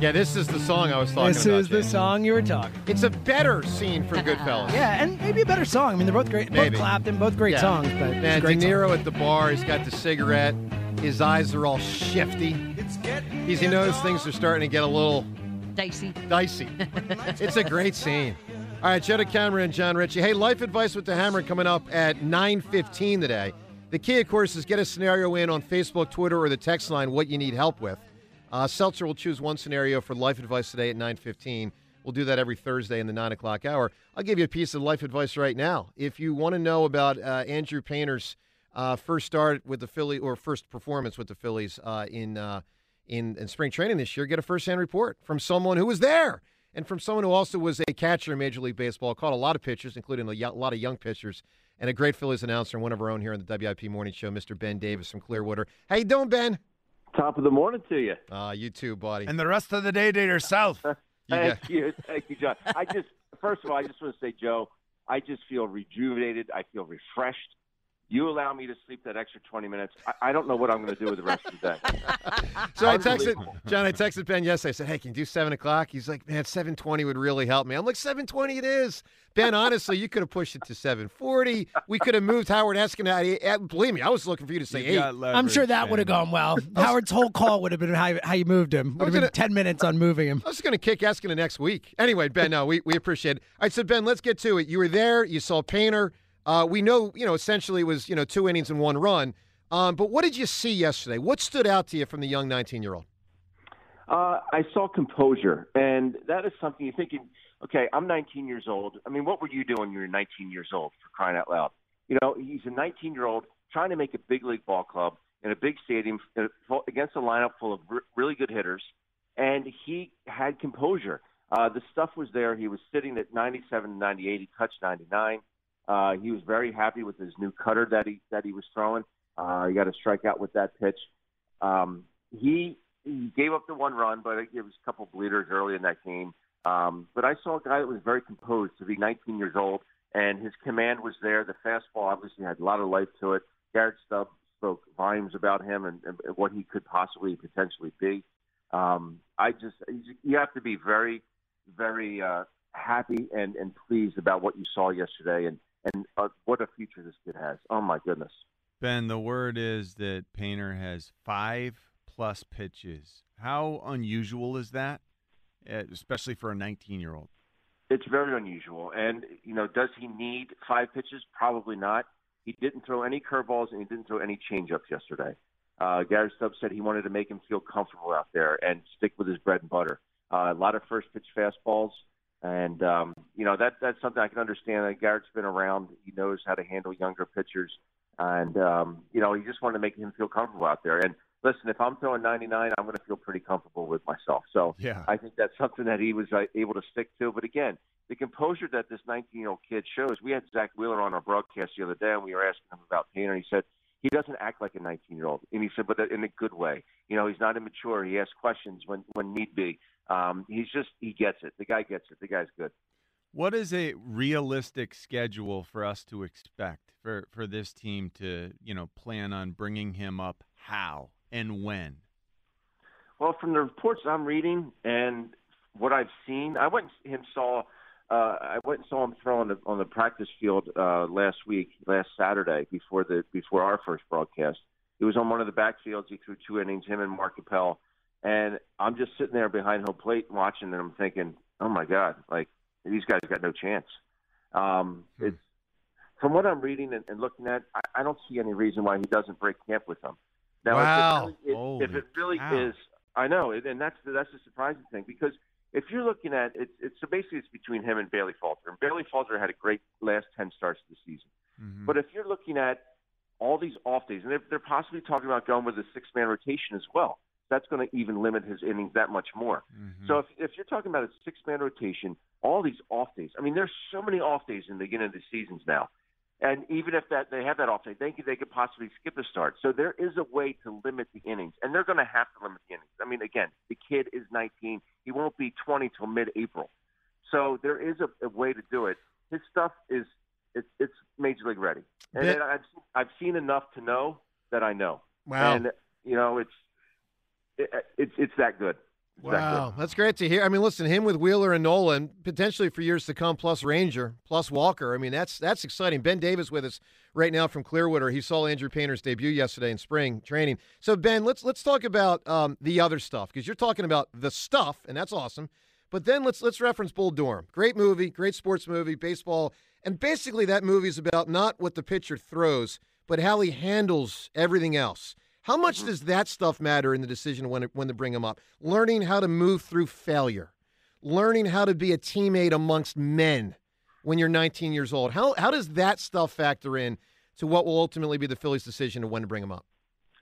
Yeah, this is the song I was talking about. This about. is the Jay. song you were talking. It's a better scene from Goodfellas. Yeah, and maybe a better song. I mean, they're both great. Maybe. Both Clapton, both great Yeah. songs. But it's a Man, De great song. Niro at the bar. He's got the cigarette. His eyes are all shifty. He's, he knows things are starting to get a little Dicey. dicey. it's a great scene. All right, Joe DeCamara and John Ritchie. Hey, life advice with the hammer coming up at 9.15 today. The key, of course, is get a scenario in on Facebook, Twitter, or the text line what you need help with. Uh, Seltzer will choose one scenario for life advice today at 9.15. We'll do that every Thursday in the 9 o'clock hour. I'll give you a piece of life advice right now. If you want to know about uh, Andrew Painter's uh, first start with the Philly or first performance with the Phillies uh, in, uh, in in spring training this year, get a first-hand report from someone who was there and from someone who also was a catcher in Major League Baseball, caught a lot of pitchers, including a lot of young pitchers, and a great Phillies announcer and one of our own here on the WIP Morning Show, Mr. Ben Davis from Clearwater. How you doing, Ben? Top of the morning to you. Uh, you too, buddy. And the rest of the day to yourself. You Thank got- you, thank you, John. I just first of all, I just want to say, Joe, I just feel rejuvenated. I feel refreshed. You allow me to sleep that extra 20 minutes. I, I don't know what I'm going to do with the rest of the day. So I texted John. I texted Ben yesterday. I said, "Hey, can you do seven o'clock?" He's like, "Man, seven twenty would really help me." I'm like, 7:20 it is." Ben, honestly, you could have pushed it to 7:40. We could have moved Howard Eskin out. Eh, Believe me, I was looking for you to say You eight. got I'm sure that would have gone well. Howard's whole call would have been how, how you moved him. Would I have was been gonna- 10 minutes on moving him. I was going to kick Eskin next week. Anyway, Ben, no, we, we appreciate it. All right, so Ben, let's get to it. You were there. You saw Painter. Uh, we know, you know, essentially it was, you know, two innings and one run. Um, but what did you see yesterday? What stood out to you from the young 19 year old? Uh, I saw composure, and that is something you're thinking. Okay, I'm 19 years old. I mean, what were you doing when you were 19 years old? For crying out loud! You know, he's a 19 year old trying to make a big league ball club in a big stadium uh, against a lineup full of really good hitters, and he had composure. Uh, the stuff was there. He was sitting at 97, 98. He touched 99. Uh, he was very happy with his new cutter that he that he was throwing. Uh, he got a strikeout with that pitch. Um, he he gave up the one run, but it was a couple bleeders early in that game. Um, but I saw a guy that was very composed to be 19 years old, and his command was there. The fastball obviously had a lot of life to it. Garrett Stubbs spoke volumes about him and, and what he could possibly potentially be. Um, I just you have to be very, very uh, happy and, and pleased about what you saw yesterday, and and uh, what a future this kid has. Oh my goodness. Ben, the word is that Painter has five plus pitches. How unusual is that, eh, especially for a 19 year old? It's very unusual. And, you know, does he need five pitches? Probably not. He didn't throw any curveballs and he didn't throw any changeups yesterday. Uh, Gary Stubbs said he wanted to make him feel comfortable out there and stick with his bread and butter. Uh, a lot of first pitch fastballs. And, um, you know, that that's something I can understand. Uh, Garrett's been around. He knows how to handle younger pitchers. And, um, you know, he just wanted to make him feel comfortable out there. And listen, if I'm throwing 99, I'm going to feel pretty comfortable with myself. So Yeah. I think that's something that he was uh, able to stick to. But again, the composure that this 19 year old kid shows. We had Zack Wheeler on our broadcast the other day, and we were asking him about Painter. And he said he doesn't act like a 19 year old. And he said, but in a good way. You know, he's not immature. He asks questions when when need be. Um, he's just he gets it. The guy gets it. The guy's good. What is a realistic schedule for us to expect for for this team to you know plan on bringing him up? How and when? Well, from the reports I'm reading and what I've seen, I went and saw. Uh, I went and saw him throw on the on the practice field uh, last week, last Saturday before the before our first broadcast. He was on one of the backfields. He threw two innings, him and Mark Appel. And I'm just sitting there behind home plate watching, and I'm thinking, oh my god, like these guys got no chance. Um, hmm. It's from what I'm reading and, and looking at, I, I don't see any reason why he doesn't break camp with them. Now, wow. if it really, if, if it really is, I know, and that's the, that's the surprising thing because if you're looking at it, it's so basically it's between him and Bailey Falter. And Bailey Falter had a great last ten starts of the season. Mm-hmm. But if you're looking at all these off days, and they're, they're possibly talking about going with a six man rotation as well that's going to even limit his innings that much more. Mm-hmm. So if, if you're talking about a six man rotation, all these off days, I mean, there's so many off days in the beginning of the seasons now. And even if that they have that off day, they could, they could possibly skip a start. So there is a way to limit the innings, and they're going to have to limit the innings. I mean, again, the kid is 19; he won't be 20 till mid-April. So there is a, a way to do it. His stuff is it's, it's major league ready, and I've I've seen enough to know that I know. Wow. And you know, it's it, it's it's that good. It's wow, that good. that's great to hear. I mean, listen, him with Wheeler and Nola potentially for years to come, plus Ranger, plus Walker. I mean, that's that's exciting. Ben Davis with us right now from Clearwater. He saw Andrew Painter's debut yesterday in spring training. So Ben, let's let's talk about um, the other stuff because you're talking about the stuff, and that's awesome. But then let's let's reference Bull Durham. Great movie, great sports movie, baseball, and basically that movie is about not what the pitcher throws, but how he handles everything else. How much mm-hmm. does that stuff matter in the decision when when to bring him up? Learning how to move through failure, learning how to be a teammate amongst men when you're 19 years old. How how does that stuff factor in to what will ultimately be the Phillies' decision of when to bring him up?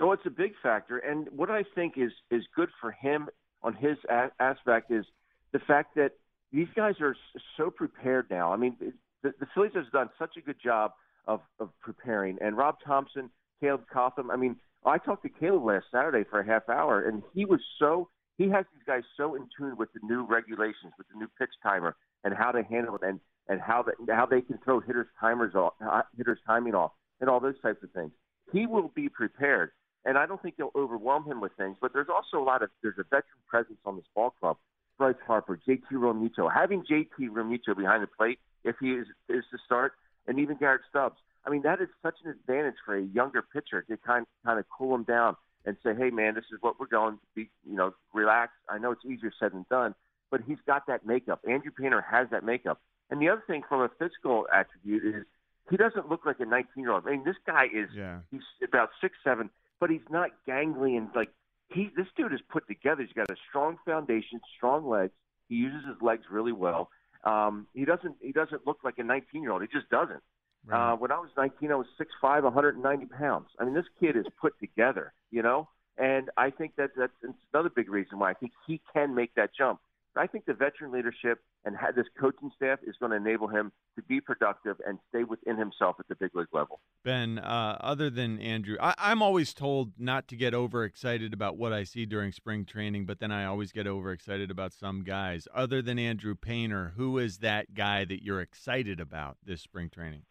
Oh, it's a big factor, and what I think is is good for him on his a- aspect is the fact that these guys are so prepared now. I mean, the, the Phillies has done such a good job of of preparing, and Rob Thomson, Caleb Cotham. I mean, I talked to Caleb last Saturday for a half hour, and he was so he has these guys so in tune with the new regulations, with the new pitch timer, and how to handle it, and and how they how they can throw hitters timers off, uh, hitters timing off, and all those types of things. He will be prepared, and I don't think they'll overwhelm him with things. But there's also a lot of there's a veteran presence on this ball club. Bryce Harper, JT Realmuto, having JT Realmuto behind the plate if he is is to start, and even Garrett Stubbs. I mean, that is such an advantage for a younger pitcher to kind kind of cool him down and say, "Hey, man, this is what we're going. To be, you know, relax. I know it's easier said than done, but he's got that makeup. Andrew Painter has that makeup. And the other thing from a physical attribute is he doesn't look like a 19 year old. I mean, this guy is yeah. he's about six seven, but he's not gangly and like he. This dude is put together. He's got a strong foundation, strong legs. He uses his legs really well. Um, he doesn't he doesn't look like a 19 year old. He just doesn't. Right. Uh, when I was 19, I was 6'5", 190 pounds. I mean, this kid is put together, you know. And I think that that's another big reason why I think he can make that jump. I think the veteran leadership and this coaching staff is going to enable him to be productive and stay within himself at the big league level. Ben, uh, other than Andrew, I, I'm always told not to get overexcited about what I see during spring training, but then I always get overexcited about some guys. Other than Andrew Painter, who is that guy that you're excited about this spring training?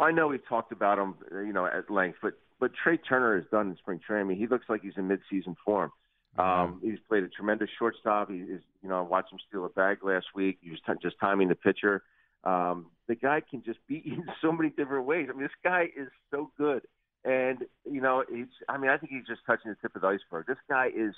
I know we've talked about him, uh, you know, at length, but but Trea Turner has done in spring training. He looks like he's in midseason form. Um, he's played a tremendous shortstop. He is, you know, I watched him steal a bag last week. He was t- just timing the pitcher. Um, the guy can just beat you in so many different ways. I mean, this guy is so good, and you know, he's. I mean, I think he's just touching the tip of the iceberg. This guy is.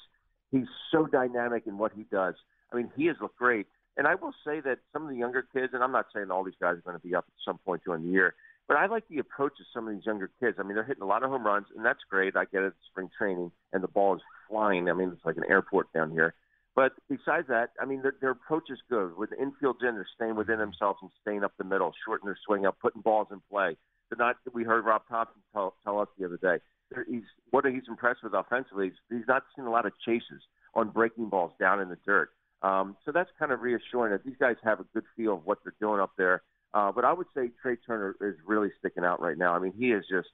He's so dynamic in what he does. I mean, he has looked great. And I will say that some of the younger kids, and I'm not saying all these guys are going to be up at some point during the year, but I like the approach of some of these younger kids. I mean, they're hitting a lot of home runs, and that's great. I get it, spring training, and the ball is flying. I mean, it's like an airport down here. But besides that, I mean, their, their approach is good. With infield in, they're staying within themselves and staying up the middle, shorting their swing up, putting balls in play. They're not. We heard Rob Thomson tell, tell us the other day. He's what he's impressed with offensively. He's, he's not seen a lot of chases on breaking balls down in the dirt. Um, so that's kind of reassuring that these guys have a good feel of what they're doing up there uh, but I would say Trea Turner is really sticking out right now. I mean, he is just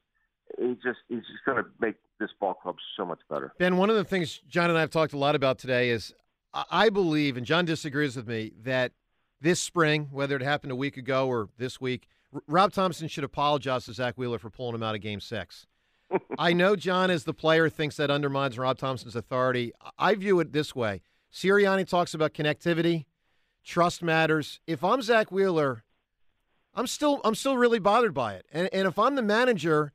he just he's just going to make this ball club so much better. Ben, one of the things John and I have talked a lot about today is I- I believe, and John disagrees with me, that this spring, whether it happened a week ago or this week, Rob Thomson should apologize to Zack Wheeler for pulling him out of Game Six. I know John, as the player, thinks that undermines Rob Thomson's authority. I view it this way: Sirianni talks about connectivity, trust matters. If I'm Zack Wheeler, I'm still I'm still really bothered by it. And and if I'm the manager,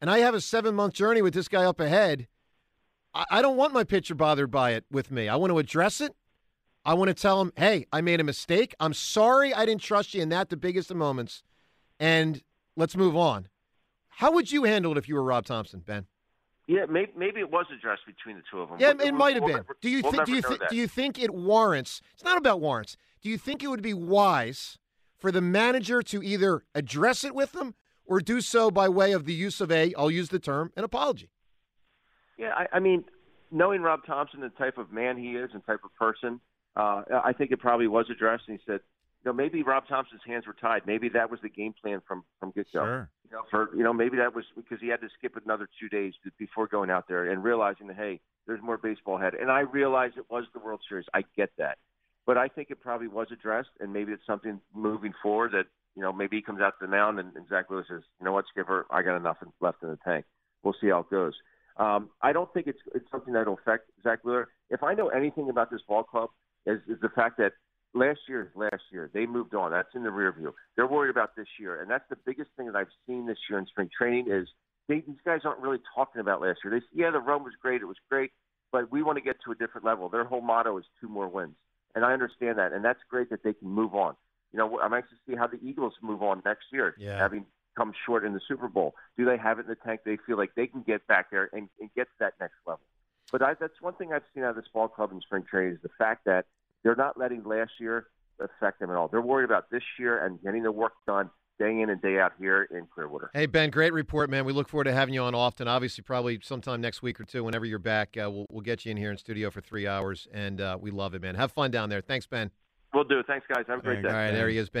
and I have a seven month journey with this guy up ahead, I, I don't want my pitcher bothered by it with me. I want to address it. I want to tell him, hey, I made a mistake. I'm sorry I didn't trust you in that the biggest of moments, and let's move on. How would you handle it if you were Rob Thomson, Ben? Yeah, maybe, maybe it was addressed between the two of them. Yeah, We'll- it might have we'll been. never- Do you think? Do you think? Do you think it warrants? It's not about warrants. Do you think it would be wise for the manager to either address it with them or do so by way of the use of a, I'll use the term, an apology? Yeah, I, I mean, knowing Rob Thomson, the type of man he is and type of person, uh, I think it probably was addressed. And he said, you know, maybe Rob Thomson's hands were tied. Maybe that was the game plan from from get go. Sure. You know, for you know, maybe that was because he had to skip another two days before going out there and realizing that hey, there's more baseball ahead. And I realize it was the World Series. I get that, but I think it probably was addressed, and maybe it's something moving forward that you know maybe he comes out to the mound and, and Zach Lewis says, you know what, Skipper, I got enough left in the tank. We'll see how it goes. Um, I don't think it's it's something that'll affect Zack Wheeler. If I know anything about this ball club, is, is the fact that last year is last year. They moved on. That's in the rear view. They're worried about this year, and that's the biggest thing that I've seen this year in spring training is they, these guys aren't really talking about last year. They yeah, the run was great. It was great, but we want to get to a different level. Their whole motto is two more wins, and I understand that, and that's great that they can move on. You know, I'm anxious to see how the Eagles move on next year, Yeah. having come short in the Super Bowl. Do they have it in the tank? They feel like they can get back there and, and get to that next level. But I, that's one thing I've seen out of this ball club in spring training is the fact that they're not letting last year affect them at all. They're worried about this year and getting the work done day in and day out here in Clearwater. Hey Ben, great report, man. We look forward to having you on often. Obviously, probably sometime next week or two, whenever you're back, uh, we'll we'll get you in here in studio for three hours, and uh, we love it, man. Have fun down there. Thanks, Ben. We'll do. Thanks, guys. Have a great All day. right, there he is, Ben.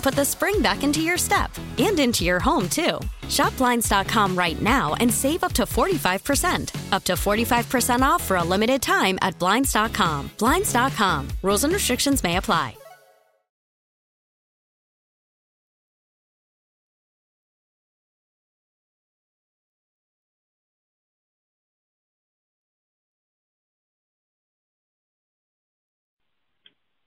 put the spring back into your step and into your home, too. Shop Blinds.com right now and save up to 45%. Up to 45% off for a limited time at Blinds.com. Blinds.com. Rules and restrictions may apply.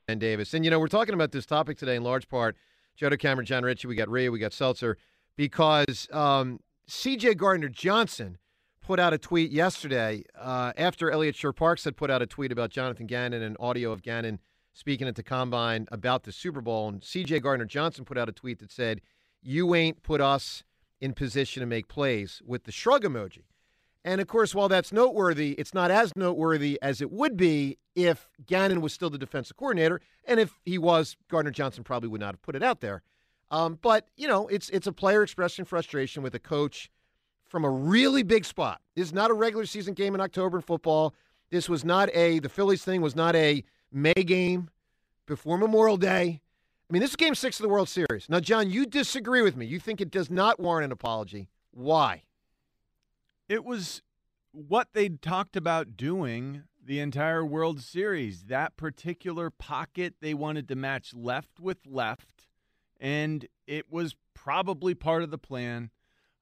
and Davis. And, you know, we're talking about this topic today in large part. Joe DeCamara, John Ritchie, we got Rhea, we got Seltzer, because um, CJ Gardner Johnson put out a tweet yesterday uh, after Eliot Shorr-Parks had put out a tweet about Jonathan Gannon and audio of Gannon speaking at the combine about the Super Bowl, and C.J. Gardner Johnson put out a tweet that said, "You ain't put us in position to make plays" with the shrug emoji. And of course, while that's noteworthy, it's not as noteworthy as it would be if Gannon was still the defensive coordinator, and if he was, Gardner Johnson probably would not have put it out there. Um, but you know, it's it's a player expressing frustration with a coach from a really big spot. This is not a regular season game in October in football. This was not a the Phillies thing was not a May game before Memorial Day. I mean, this is game six of the World Series. Now, John, you disagree with me. You think it does not warrant an apology. Why? It was what they'd talked about doing the entire World Series. That particular pocket, they wanted to match left with left, and it was probably part of the plan.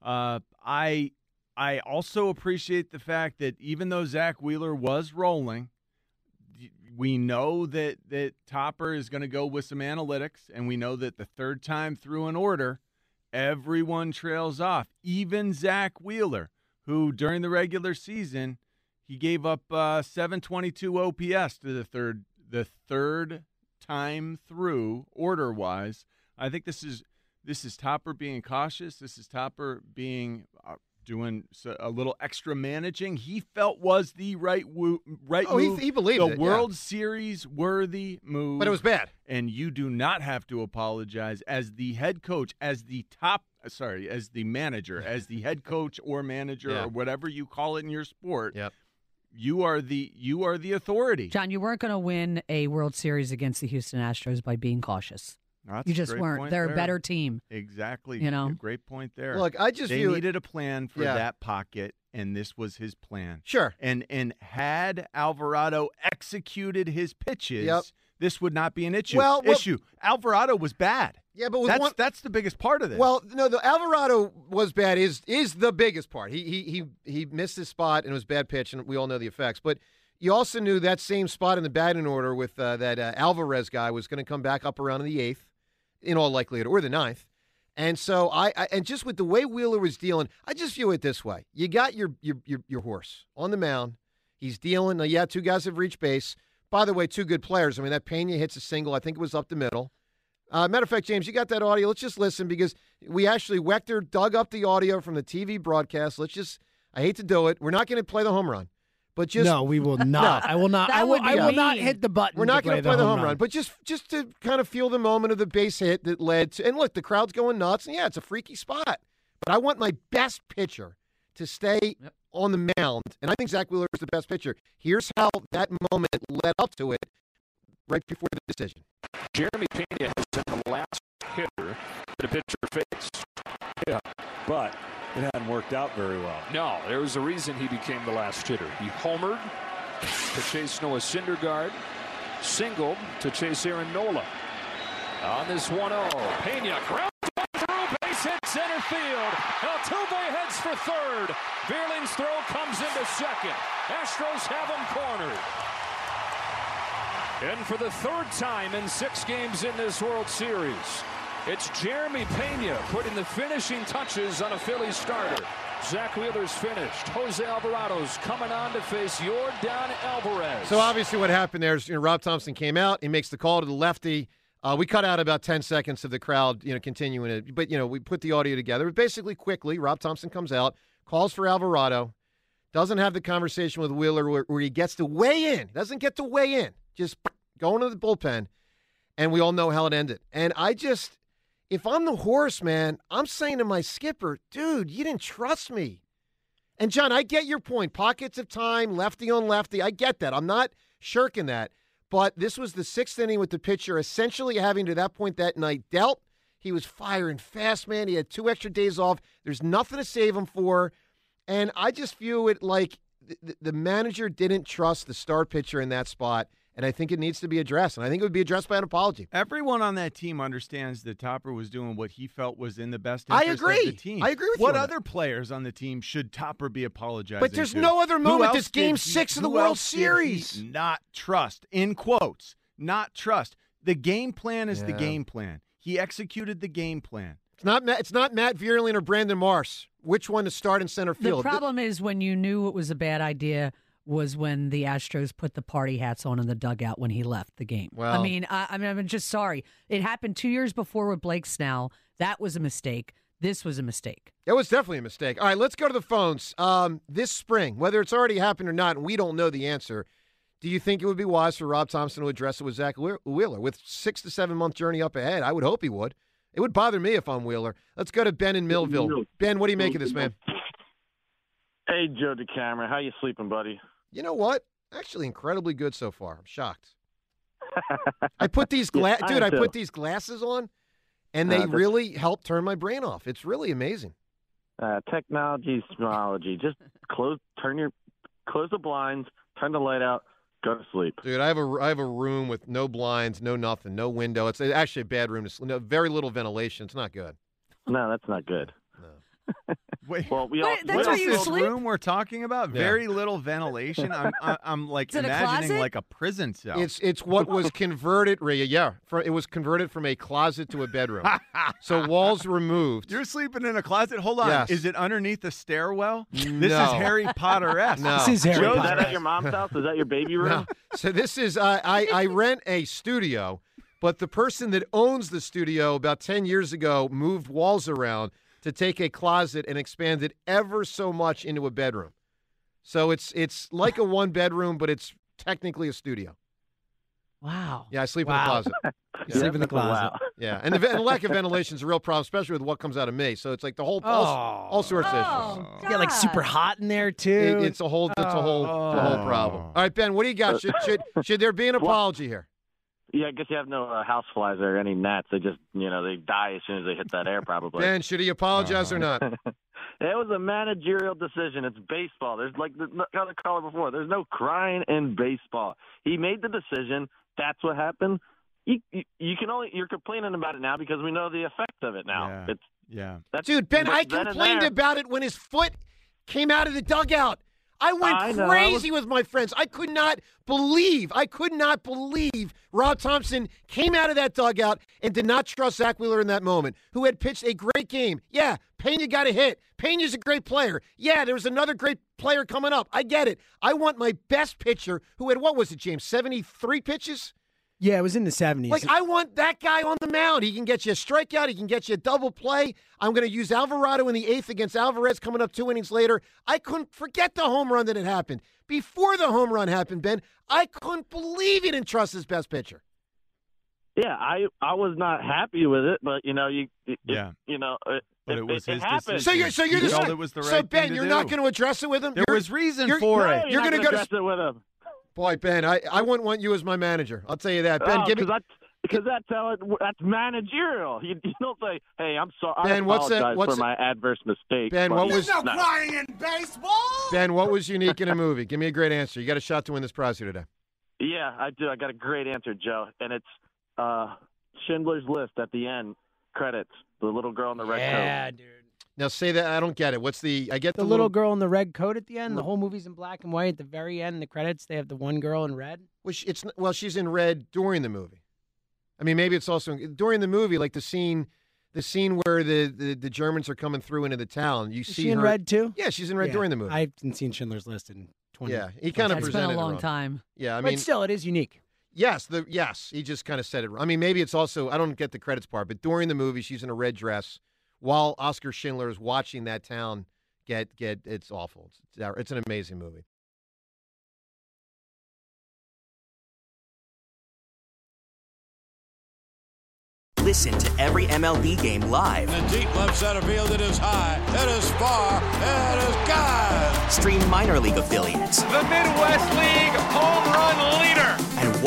Uh, I I also appreciate the fact that even though Zack Wheeler was rolling, we know that that Topper is going to go with some analytics, and we know that the third time through an order, everyone trails off, even Zack Wheeler who during the regular season he gave up uh, 722 OPS to the third the third time through order wise. I think this is this is Topper being cautious. This is Topper being uh, doing a little extra managing. He felt was the right wo- right oh, move. He, he believed the it, World yeah. Series worthy move, but it was bad. And you do not have to apologize as the head coach, as the top sorry, as the manager, as the head coach or manager Yeah. or whatever you call it in your sport. Yep. You are the you are the authority. John, you weren't going to win a World Series against the Houston Astros by being cautious. That's you just weren't. point They're there. a better team. Exactly. You know? great point there. Look, I just they view it- needed a plan for Yeah. that pocket, and this was his plan. Sure. And and had Alvarado executed his pitches, Yep. this would not be an issue. Well, well- issue. Alvarado was bad. Yeah, but with that's one- that's the biggest part of this. Well, no, the Alvarado was bad. Is is the biggest part. He he he he missed his spot and it was bad pitch, and we all know the effects. But you also knew that same spot in the batting order with uh, that uh, Alvarez guy was going to come back up around in the eighth, in all likelihood, or the ninth. And so I, I and just with the way Wheeler was dealing, I just view it this way: you got your your your, your horse on the mound. He's dealing. Now, yeah, two guys have reached base. By the way, two good players. I mean, that Pena hits a single. I think it was up the middle. Uh, matter of fact, James, you got that audio. Let's just listen because we actually Wechter dug up the audio from the TV broadcast. Let's just. I hate to do it. We're not going to play the home run, but just no, we will not. No. I will not. I will. would I be will not hit the button. We're not going to play the home run. but just just to kind of feel the moment of the base hit that led to. And look, the crowd's going nuts, and yeah, it's a freaky spot. But I want my best pitcher to stay on the mound, and I think Zack Wheeler is the best pitcher. Here's how that moment led up to it, right before the decision. Jeremy Pena has been the last hitter that a pitcher faced. Yeah, but it hadn't worked out very well. No, there was a reason he became the last hitter. He homered to chase Noah Syndergaard, singled to chase Aaron Nola. On this 1-0, Pena ground through, base hit center field. Altuve heads for third. Vierling's throw comes into second. Astros have him cornered. And for the third time in six games in this World Series, it's Jeremy Pena putting the finishing touches on a Phillies starter. Zack Wheeler's finished. Jose Alvarado's coming on to face Yordan Alvarez. So obviously, what happened there is you know, Rob Thomson came out. He makes the call to the lefty. Uh, we cut out about ten seconds of the crowd, you know, continuing it. But you know, we put the audio together. But basically, quickly, Rob Thomson comes out, calls for Alvarado, doesn't have the conversation with Wheeler where, where he gets to weigh in. Doesn't get to weigh in. Just going to the bullpen, and we all know how it ended. And I just, if I'm the horse, man, I'm saying to my skipper, dude, you didn't trust me. And John, I get your point. Pockets of time, lefty on lefty. I get that. I'm not shirking that. But this was the sixth inning with the pitcher essentially having to that point that night dealt. He was firing fast, man. He had two extra days off. There's nothing to save him for. And I just view it like the, the manager didn't trust the star pitcher in that spot. And I think it needs to be addressed. And I think it would be addressed by an apology. Everyone on that team understands that Topper was doing what he felt was in the best I interest agree. of the team. I agree with you what on other players on the team should Topper be apologizing to But there's to? no other Who moment. This game he- six of the World else did he Series. Not trust, in quotes, not trust. The game plan is the game plan. He executed the game plan. It's not Matt, it's not Matt Vierling or Brandon Marsh. Which one to start in center field? The problem is when you knew it was a bad idea, was when the Astros put the party hats on in the dugout when he left the game. Well- I mean, I, I mean, I'm just sorry. It happened two years before with Blake Snell. That was a mistake. This was a mistake. It was definitely a mistake. All right, let's go to the phones. Um, this spring, whether it's already happened or not, and we don't know the answer, do you think it would be wise for Rob Thomson to address it with Zack Wheeler? With six to seven month journey up ahead, I would hope he would. It would bother me if I'm Wheeler. Let's go to Ben in Millville. Ben, what do you make of this, man? Hey, Joe DeCamara, how you sleeping, buddy? You know what? Actually, incredibly good so far. I'm shocked. I put these gla- Yeah, dude. am I put these glasses on, and they Uh, really help turn my brain off. It's really amazing. Uh, technology, smology. Just close, turn your, close the blinds, turn the light out, go to sleep. Dude, I have a I have a room with no blinds, no nothing, no window. It's actually a bad room to sleep. No, very little ventilation. It's not good. No, that's not good. Wait, well, we Wait, that's What you this sleep? room we're talking about? Yeah. Very little ventilation. I'm I, I'm like Is it a imagining closet? like a prison cell. It's it's what was converted. Rhea, yeah, for, it was converted from a closet to a bedroom. so walls removed. You're sleeping in a closet. Hold on. Yes. Is it underneath the stairwell? This No. is Harry Potter esque. No. This is Harry Joe, is Potter. that at your mom's house? Is that your baby room? No. So this is uh, I I rent a studio, but the person that owns the studio about ten years ago moved walls around to take a closet and expand it ever so much into a bedroom. So it's it's like a one bedroom, but it's technically a studio. Wow. Yeah, I sleep in the closet. You sleep in the closet. Wow. Yeah, and the, and the lack of ventilation is a real problem, especially with what comes out of me. So it's like the whole all, all oh. sorts of issues. Oh, You got like super hot in there too. It- it's a whole it's a whole it's a whole oh. problem. All right, Ben, what do you got? Should should should there be an apology here? Yeah, I guess you have no uh, house flies or any gnats. They just, you know, they die as soon as they hit that air, probably. Ben, should he apologize or not? it was a managerial decision. It's baseball. There's like the the other caller before. There's no crying in baseball. He made the decision. That's what happened. You, you you can only you're complaining about it now because we know the effect of it now. Yeah. It's Yeah. that's Dude, Ben, I complained about it when his foot came out of the dugout. I went I know, I crazy with my friends. I could not believe, I could not believe Rob Thomson came out of that dugout and did not trust Zack Wheeler in that moment, who had pitched a great game. Yeah, Pena got a hit. Pena's a great player. Yeah, there was another great player coming up. I get it. I want my best pitcher who had, what was it, James, 73 pitches? Yeah, it was in the seventies. Like I want that guy on the mound. He can get you a strikeout. He can get you a double play. I'm going to use Alvarado in the eighth against Alvarez coming up two innings later. I couldn't forget the home run that had happened before the home run happened. Ben, I couldn't believe he didn't trust his best pitcher. Yeah, I I was not happy with it, but you know you it, Yeah. you know it, But it was his happened. decision. So you're so you're He the felt it was the so Ben, thing to you're not going to address it with him. There You're- was reason you're- for No, it. you're, You're not gonna gonna go to- address it with him. Boy, Ben, I, I wouldn't want you as my manager. I'll tell you that. Ben, oh, give me. because that's because that's how it that's managerial. You, you don't say, "Hey, I'm sorry. I Ben, what's that- what's for my adverse mistake." Ben, what was- no. Ben, what was unique in a movie? Give me a great answer. You got a shot to win this prize here today. Yeah, I do. I got a great answer, Joe, and it's uh, Schindler's List at the end. Credits the little girl in the red yeah, coat. Yeah, dude. Now say that I don't get it. What's the? I get The the, little girl in the red coat at the end. The whole movie's in black and white. At the very end, the credits they have the one girl in red. Well, it's well, she's in red during the movie. I mean, maybe it's also during the movie, like the scene, the scene where the, the, the Germans are coming through into the town. You Is see she in her- red too? Yeah, she's in red Yeah, during the movie. I haven't seen Schindler's List in twenty. yeah, he kind of It's been a long time. Yeah, I but mean, still, it is unique. yes, the yes, he just kind of said it. wrong. I mean, maybe it's also I don't get the credits part, but during the movie, she's in a red dress while Oscar Schindler is watching that town get get. It's awful. It's, it's an amazing movie. Listen to every MLB game live. In the deep left center field, it is high, it is far, it is gone. Stream minor league affiliates The Midwest League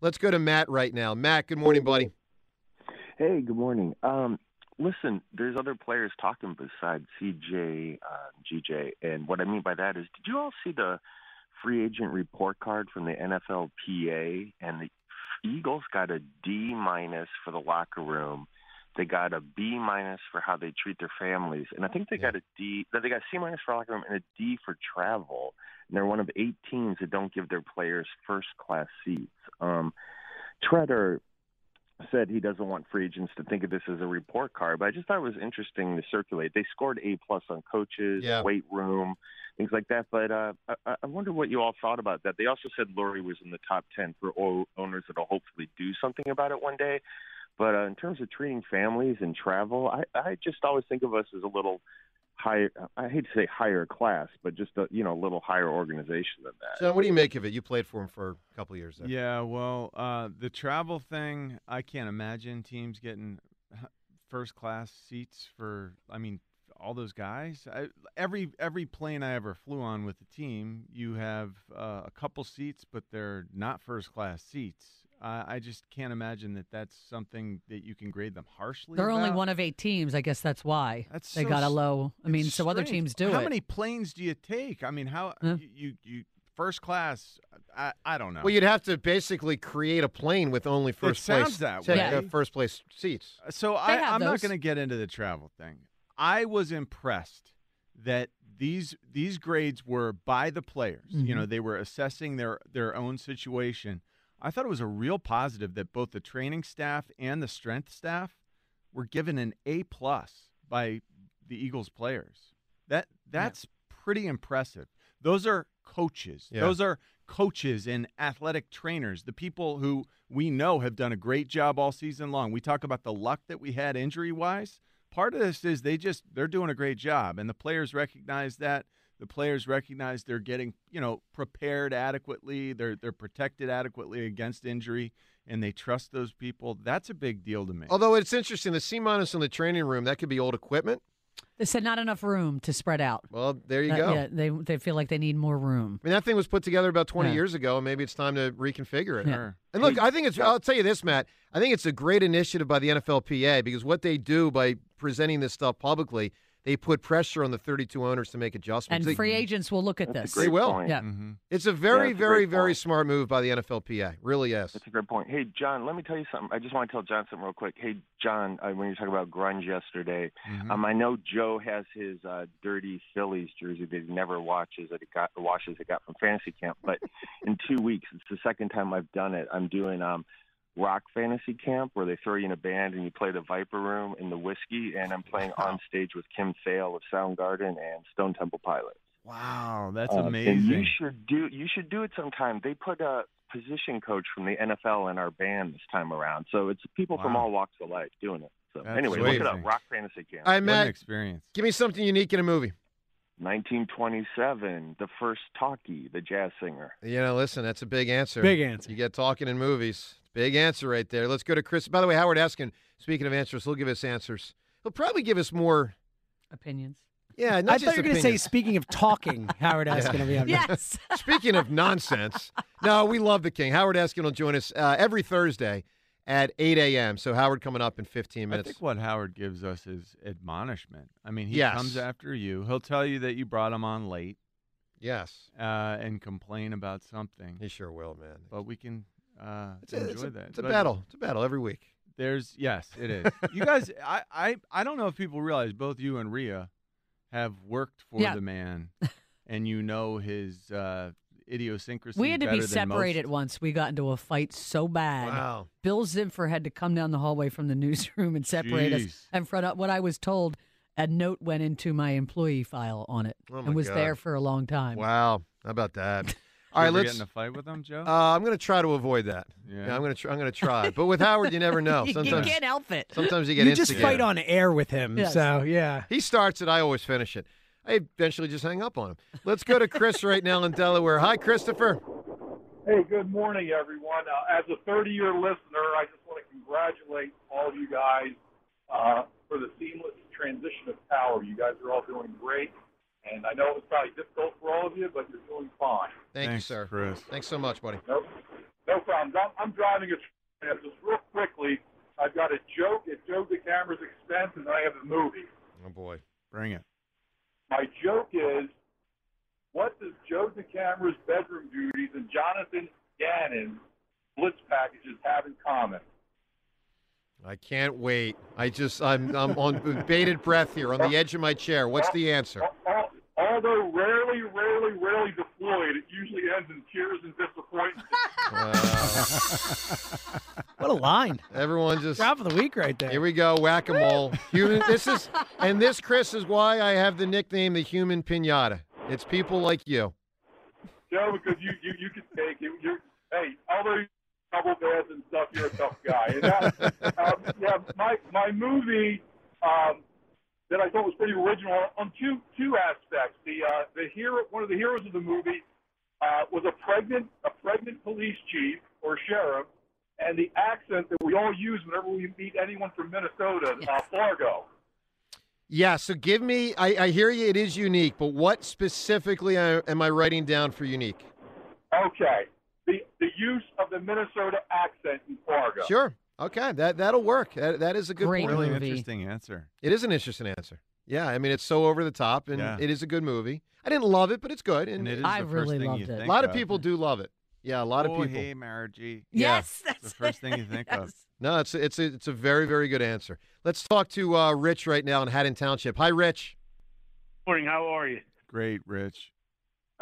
Let's go to Matt right now. Matt, good morning, buddy. Hey, good morning. Um, listen, there's other players talking besides CJ, uh, GJ, and what I mean by that is, did you all see the free agent report card from the NFLPA, and the Eagles got a D minus for the locker room. They got a B minus for how they treat their families, and I think they got a D. no, They got C minus for locker room and a D for travel. And they're one of eight teams that don't give their players first class seats. Um, Tretter said he doesn't want free agents to think of this as a report card, but I just thought it was interesting to circulate. They scored A plus on coaches, Yeah. weight room, things like that. But uh, I, I wonder what you all thought about that. They also said Lurie was in the top ten for o- owners that'll hopefully do something about it one day. But uh, in terms of treating families and travel, I, I just always think of us as a little higher. I hate to say higher class, but just a you know a little higher organization than that. John, what do you make of it? You played for him for a couple of years there. Yeah, well, uh, the travel thing, I can't imagine teams getting first class seats for. I mean, all those guys. I, every every plane I ever flew on with the team, you have uh, a couple seats, but they're not first class seats. Uh, I just can't imagine that that's something that you can grade them harshly. They're only one of eight teams. I guess that's why That's they so got a low. I mean, It's so other teams do How it. many planes do you take? I mean, how Huh? you, you you first class? I I don't know. Well, you'd have to basically create a plane with only first place that tic- way. uh, first place seats. So They I, I'm not going to get into the travel thing. I was impressed that these these grades were by the players. You know, they were assessing their their own situation. I thought it was a real positive that both the training staff and the strength staff were given an A plus by the Eagles players. That that's pretty impressive. Those are coaches. Yeah. Those are coaches and athletic trainers, the people who we know have done a great job all season long. We talk about the luck that we had injury wise. Part of this is they just they're doing a great job and the players recognize that. The players recognize they're getting, you know, prepared adequately, they're they're protected adequately against injury and they trust those people. That's a big deal to me. Although it's interesting, the C minus in the training room that could be old equipment. They said not enough room to spread out. Well, there you Uh, go. yeah, they they feel like they need more room. I mean, that thing was put together about 20 Yeah. years ago, and maybe it's time to reconfigure it. Yeah. And look, I think it's, I'll tell you this, Matt. I think it's a great initiative by the NFLPA because what they do by presenting this stuff publicly, they put pressure on the 32 owners to make adjustments. And They- free agents will look at this. great They will. point. Yeah. Mm-hmm. It's a very, Yeah, it's a very, great very point. smart move by the NFLPA. Really is. That's a great point. Hey, John, let me tell you something. I just want to tell John something real quick. Hey, John, uh, when you talk about grunge yesterday, Mhm. um, I know Joe has his uh, dirty Phillies jersey that he never watches that he got washes it got from fantasy camp. But in two weeks, it's the second time I've done it. I'm doing um, rock fantasy camp where they throw you in a band and you play the Viper Room and the whiskey, and I'm playing on stage with Kim Thayil of Soundgarden and Stone Temple Pilots. Wow, that's Um, amazing. And you should do you should do it sometime. They put a position coach from the NFL in our band this time around, so it's people from all walks of life doing it. So That's anyway, look it up. Rock Fantasy Camp. All right, what an Matt, experience. give me something unique in a movie. 1927, the first talkie, the jazz singer. You know, listen, that's a big answer. Big answer. You get talking in movies. Big answer right there. Let's go to Chris. By the way, Howard Eskin, speaking of answers, he'll give us answers. He'll probably give us more. Opinions. Yeah, not I just thought you were going to say, speaking of talking, Howard Eskin will be on. Yes. Speaking of nonsense, no, we love the King. Howard Eskin will join us uh, every Thursday at 8 a.m. So Howard coming up in 15 minutes. I minutes. think what Howard gives us is admonishment. I mean, he Yes. comes after you. He'll tell you that you brought him on late yes, uh, and complain about something. he sure will, man. But we can uh, It's a, enjoy it's a, that. it's a But battle. It's a battle every week. There's yes, it is. you guys, I, I I don't know if people realize both you and Rhea have worked for Yeah. the man, and you know his uh, idiosyncrasies. We had to be separated once. We got into a fight so bad. Wow. Bill Zimfer had to come down the hallway from the newsroom and separate us. Jeez. And from what I was told, a note went into my employee file on it Oh, and was God. there for a long time. Wow. How about that? You All right, let's. get in a fight with him, Joe. Uh, I'm going to try to avoid that. Yeah. I'm going to. Tr- I'm going to try. But with Howard, you never know. you, you can't help it. Sometimes you get You just fight on air with him. Yes. So, yeah. He starts it. I always finish it. I eventually just hang up on him. Let's go to Chris right now in Delaware. Hi, Christopher. Hey, good morning, everyone. Uh, as a 30 year listener, I just want to congratulate all of you guys uh, for the seamless transition of power. You guys are all doing great. And I know it was probably difficult for all of you, but you're doing fine. Thank Thanks, you, sir. Chris. Thanks so much, buddy. No, no problems. I'm, I'm driving a trip. Just real quickly, I've got a joke at Joe DeCamera's expense, and then I have a movie. Oh boy. Bring it. My joke is what does Joe DeCamera's bedroom duties and Jonathan Gannon's blitz packages have in common? I can't wait. I just I'm I'm on bated breath here, on the edge of my chair. What's the answer? Al- Although rarely, rarely, rarely deployed, it usually ends in tears and disappointment. What a line. Everyone just Drop of the week right there. Here we go, whack a mole. Human. This is and this, Chris, is why I have the nickname the Human Pinata. It's people like you. Joe, because you, you, you can take it. You're, hey, although double bads and stuff, you're a tough guy. And that, um, yeah, my, my movie um, that I thought was pretty original on two two aspects. The uh, the hero, one of the heroes of the movie, uh, was a pregnant a pregnant police chief or sheriff, and the accent that we all use whenever we meet anyone from Minnesota, uh, Fargo. Yeah. So give me. I, I hear you. It is unique, but what specifically am I writing down for unique? Okay, the the use of the Minnesota accent in Fargo. Sure. Okay. That that'll work. That, that is a good Great point. Really movie. interesting answer. It is an interesting answer. Yeah. I mean, it's so over the top, and Yeah. it is a good movie. I didn't love it, but it's good. And, And it is I the first really thing loved it. a think lot of of. people do love it. Yeah. A lot of oh, people. hey, Margie. Yeah. Yes, that's the first thing you think of. No, it's it's a, it's a very very good answer. Let's talk to uh, Rich right now in Haddon Township. Hi, Rich. Morning. How are you? Great, Rich.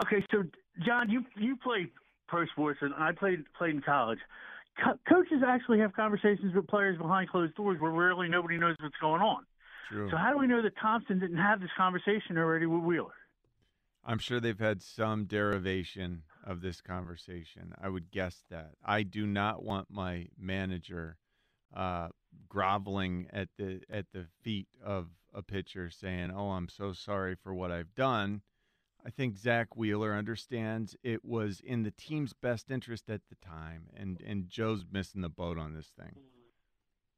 Okay, so John, you you played pro sports, and I played played in college. Co- coaches actually have conversations with players behind closed doors, where rarely nobody knows what's going on. True. So how do we know that Thomson didn't have this conversation already with Wheeler? I'm sure they've had some derivation of this conversation. I would guess that. I do not want my manager uh, groveling at the at the feet of a pitcher saying, "Oh, I'm so sorry for what I've done." I think Zack Wheeler understands it was in the team's best interest at the time, and and Joe's missing the boat on this thing.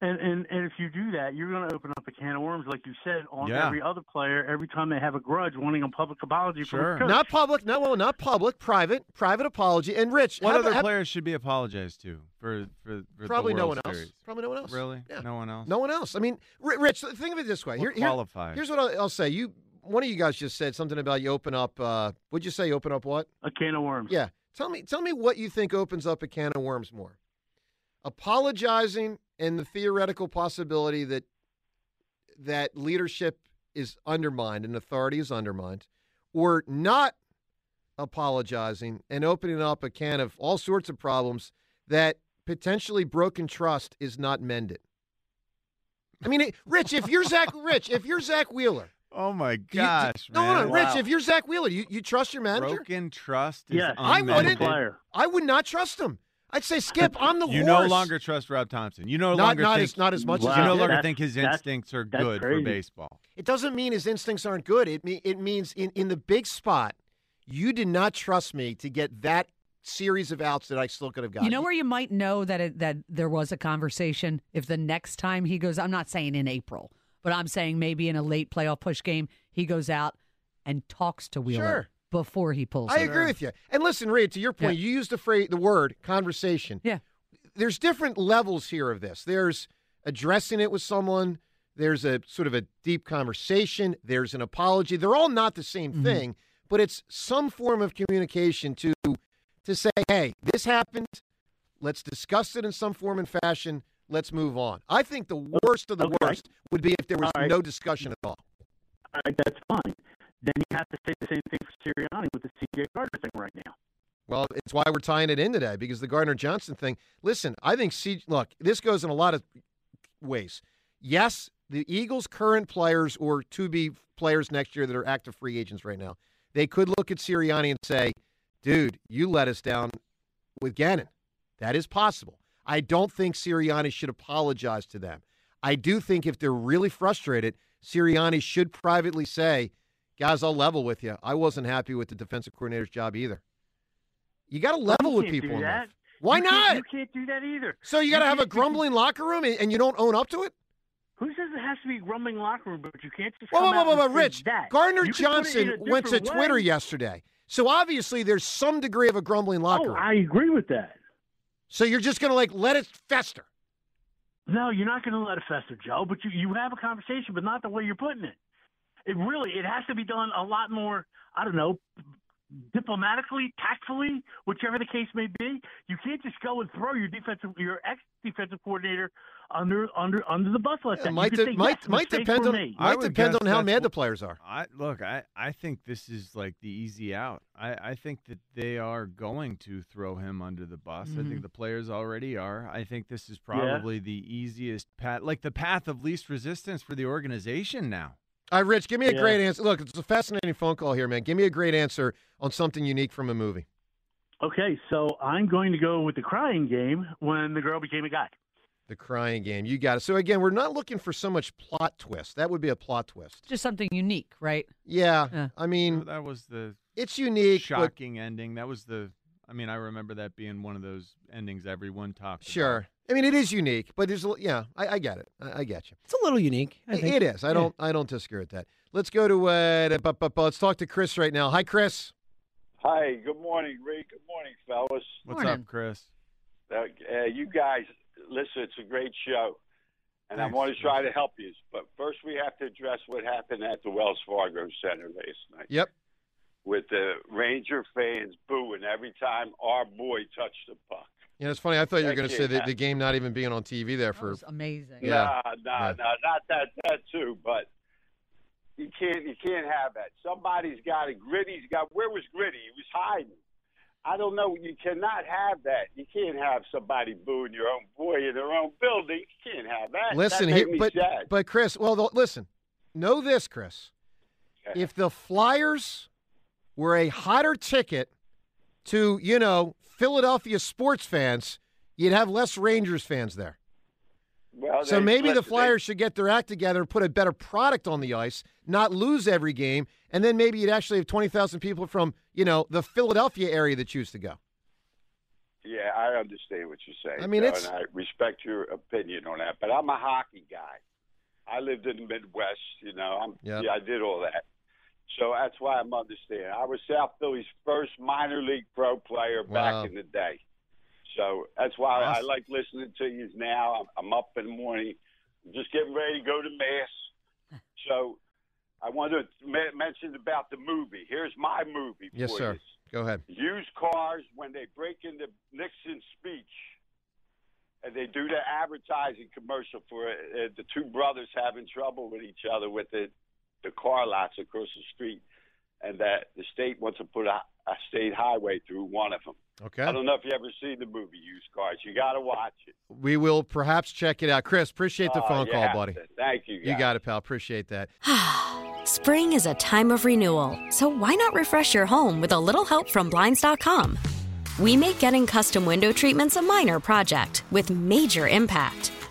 And and and if you do that, you're going to open up a can of worms, like you said, on Yeah. every other player every time they have a grudge, wanting a public apology for the coach. Not public. No, well, not public. Private. Private apology. And Rich, What how- other how- players should be apologized to for for, for Probably the no World one else. Probably no one else. Really? Yeah. No one else. No one else. I mean, Rich, think of it this way. What Here- here- qualifies? here's what I'll, I'll say. You, one of you guys just said something about you open up. Uh, would you say open up what? A can of worms. Yeah. Tell me, tell me what you think opens up a can of worms more. Apologizing and the theoretical possibility that that leadership is undermined and authority is undermined, or not apologizing and opening up a can of all sorts of problems that potentially broken trust is not mended. I mean, Rich, if you're Zack, Rich, if you're Zack Wheeler, Oh my do you- gosh, no, man! no, Rich, if you're Zack Wheeler, you, you trust your manager? broken trust is Yes, I wouldn't. unmended. I would not trust him. I'd say, Skip, I'm the worst. You horse. no longer trust Rob Thomson. You no Not- longer not think, as- not as much as you no longer That's- think his instincts are that's good for baseball. It doesn't mean his instincts aren't good. It me it means in, in the big spot, you did not trust me to get that series of outs that I still could have gotten. You know where you might know that it, that there was a conversation if the next time he goes. I'm not saying in April, but I'm saying maybe in a late playoff push game he goes out and talks to Wheeler Sure. before he pulls. I it. agree with you. And listen, Reed, to your point, you used the phrase, the word conversation. Yeah. There's different levels here of this. There's addressing it with someone. There's a sort of a deep conversation. There's an apology. They're all not the same Mm-hmm. thing, but it's some form of communication to to say, "Hey, this happened. Let's discuss it in some form and fashion. Let's move on." I think the worst of the Okay. worst would be if there was right. no discussion at all. All right, that's fine. Then you have to say the same thing for Sirianni with the CJ Gardner thing right now. Well, it's why we're tying it in today because the Gardner Johnson thing. Listen, I think C. Look, this goes in a lot of ways. Yes, the Eagles' current players or to be players next year that are active free agents right now, they could look at Sirianni and say, "Dude, you let us down with Gannon." That is possible. I don't think Sirianni should apologize to them. I do think if they're really frustrated, Sirianni should privately say, "Guys, I'll level with you. I wasn't happy with the defensive coordinator's job either." You got to level with people do in that. life. Why You can't- You can't do that either. So you got to have a grumbling locker room and, and you don't own up to it? Who says it has to be a grumbling locker room? But you can't just Whoa, come whoa, out whoa, whoa, and Rich. that. Gardner You can put it in Johnson went to different Twitter yesterday. So obviously there's some degree of a grumbling oh, locker Oh, room. I agree with that. So you're just going to like let it fester. No, you're not going to let it fester, Joe. But you you have a conversation, but not the way you're putting it. It really it has to be done a lot more. I don't know, diplomatically, tactfully, whichever the case may be. You can't just go and throw your defensive, your ex defensive coordinator under under under the bus like that. It might de- say, might yes, might depend on made. I might depend on how mad the players are. I look, I, I think this is like the easy out. I, I think that they are going to throw him under the bus. I Mm-hmm. think Mhm. the players already are. I think this is probably the easiest path, like the path of least resistance for the organization now. All right, Rich, give me a Yeah. great answer. Look, it's a fascinating phone call here, man. Give me a great answer on something unique from a movie. Okay, so I'm going to go with the crying game when the girl became a guy. The crying game. You got it. So again, we're not looking for so much plot twist. That would be a plot twist. Just something unique, right? Yeah. Yeah. I mean, that was the it's unique. but- shocking ending. That was the. I mean, I remember that being one of those endings everyone talked. about. Sure. I mean, it is unique, but there's a, yeah, I, I get it. I, I get you. It's a little unique. I think. it is. I don't. I don't disagree with that. Let's go to. Uh, bu- bu- bu- let's talk to Chris right now. Hi, Chris. Hi, good morning, Ray. Good morning, fellas. What's up, Chris? Uh, uh, you guys, listen, it's a great show, and Thanks, I want to try to help you. But first, we have to address what happened at the Wells Fargo Center last night Yep. with the Ranger fans booing every time our boy touched the puck. Yeah, it's funny. I thought you were going to say can't the, the game not even being on TV there for. amazing. Yeah. No, no, Yeah. no, not that. That too, but. You can't, you can't have that. Somebody's got it. Gritty's got. Where was Gritty? He was hiding. I don't know. You cannot have that. You can't have somebody booing your own boy in their own building. You can't have that. Listen that here, made me but sad. but Chris, well, th- listen. Know this, Chris. If the Flyers were a hotter ticket to, you know, Philadelphia sports fans, you'd have less Rangers fans there. Well, So maybe the Flyers should get their act together and put a better product on the ice, not lose every game, and then maybe you'd actually have 20,000 people from, you know, the Philadelphia area that choose to go. Yeah, I understand what you're saying. I mean, it's- and I respect your opinion on that. But I'm a hockey guy. I lived in the Midwest. You know, I'm Yep. yeah, I did all that. So that's why I'm understanding. I was South Philly's first minor league pro player Wow. back in the day. So that's why I like listening to you now. I'm, I'm up in the morning, I'm just getting ready to go to mass. So I wanted to me- mention about the movie. Here's my movie. Yes, sir. you. Go ahead. Used cars when they break into Nixon's speech, and they do the advertising commercial for uh, the two brothers having trouble with each other with the the car lots across the street, and that the state wants to put a, a state highway through one of them. Okay. I don't know if you ever seen the movie Used Cars. You got to watch it. We will perhaps check it out. Chris, appreciate the Oh, phone you call, buddy. to. Thank you. You got it, pal. Appreciate that. Spring is a time of renewal, so why not refresh your home with a little help from Blinds.com? We make getting custom window treatments a minor project with major impact.